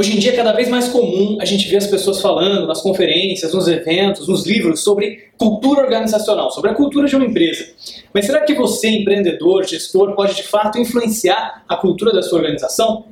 Hoje em dia é cada vez mais comum a gente ver as pessoas falando nas conferências, nos eventos, nos livros sobre cultura organizacional, sobre a cultura de uma empresa. Mas será que você, empreendedor, gestor, pode de fato influenciar a cultura da sua organização?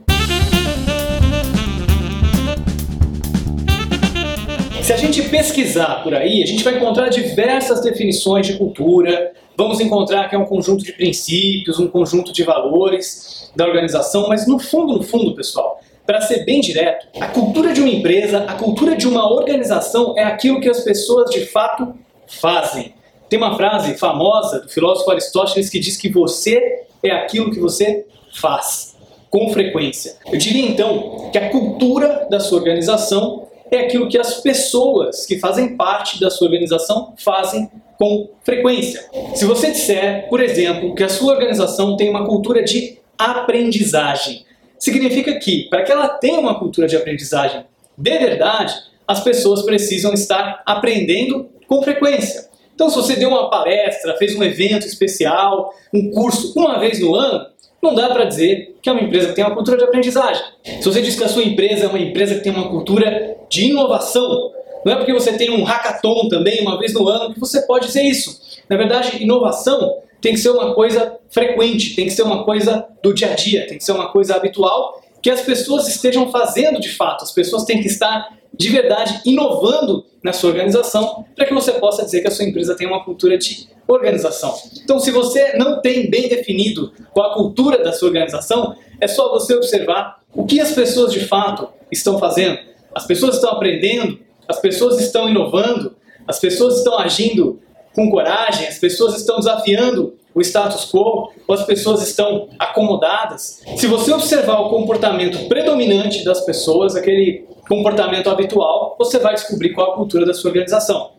Se a gente pesquisar por aí, a gente vai encontrar diversas definições de cultura, vamos encontrar que é um conjunto de princípios, um conjunto de valores da organização, mas no fundo, no fundo, pessoal, para ser bem direto, a cultura de uma empresa, a cultura de uma organização é aquilo que as pessoas de fato fazem. Tem uma frase famosa do filósofo Aristóteles que diz que você é aquilo que você faz, com frequência. Eu diria então que a cultura da sua organização é aquilo que as pessoas que fazem parte da sua organização fazem com frequência. Se você disser, por exemplo, que a sua organização tem uma cultura de aprendizagem, significa que, para que ela tenha uma cultura de aprendizagem de verdade, as pessoas precisam estar aprendendo com frequência. Então, se você deu uma palestra, fez um evento especial, um curso uma vez no ano, não dá para dizer que é uma empresa que tem uma cultura de aprendizagem. Se você diz que a sua empresa é uma empresa que tem uma cultura de inovação, não é porque você tem um hackathon também uma vez no ano que você pode dizer isso. Na verdade, inovação tem que ser uma coisa frequente, tem que ser uma coisa do dia a dia, tem que ser uma coisa habitual que as pessoas estejam fazendo de fato. As pessoas têm que estar de verdade inovando na sua organização para que você possa dizer que a sua empresa tem uma cultura de organização. Então, se você não tem bem definido qual a cultura da sua organização, é só você observar o que as pessoas de fato estão fazendo. As pessoas estão aprendendo, as pessoas estão inovando, as pessoas estão agindo com coragem, as pessoas estão desafiando o status quo ou as pessoas estão acomodadas. Se você observar o comportamento predominante das pessoas, aquele comportamento habitual, você vai descobrir qual a cultura da sua organização.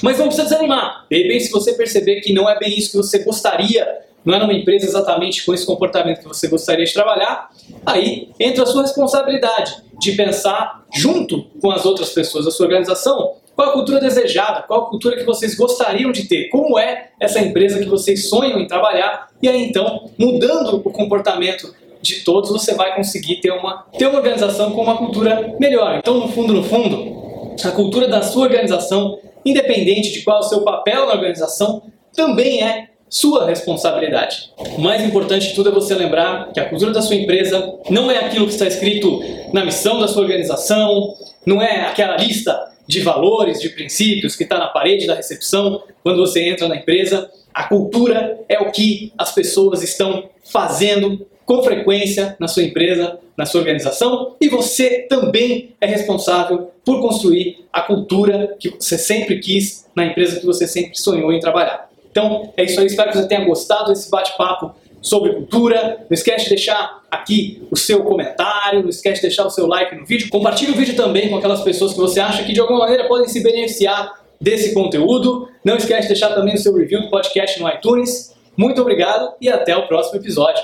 Mas não precisa desanimar. De repente, se você perceber que não é bem isso que você gostaria, não é numa empresa exatamente com esse comportamento que você gostaria de trabalhar, aí entra a sua responsabilidade de pensar junto com as outras pessoas da sua organização qual a cultura desejada? Qual a cultura que vocês gostariam de ter? Como é essa empresa que vocês sonham em trabalhar? E aí então, mudando o comportamento de todos, você vai conseguir ter uma, ter uma organização com uma cultura melhor. Então, no fundo, no fundo, a cultura da sua organização, independente de qual é o seu papel na organização, também é sua responsabilidade. O mais importante de tudo é você lembrar que a cultura da sua empresa não é aquilo que está escrito na missão da sua organização, não é aquela lista de valores, de princípios que está na parede da recepção quando você entra na empresa. A cultura é o que as pessoas estão fazendo com frequência na sua empresa, na sua organização, e você também é responsável por construir a cultura que você sempre quis na empresa que você sempre sonhou em trabalhar. Então, é isso aí. Espero que você tenha gostado desse bate-papo sobre cultura. Não esquece de deixar aqui o seu comentário, não esquece de deixar o seu like no vídeo. Compartilhe o vídeo também com aquelas pessoas que você acha que de alguma maneira podem se beneficiar desse conteúdo. Não esquece de deixar também o seu review do podcast no iTunes. Muito obrigado e até o próximo episódio.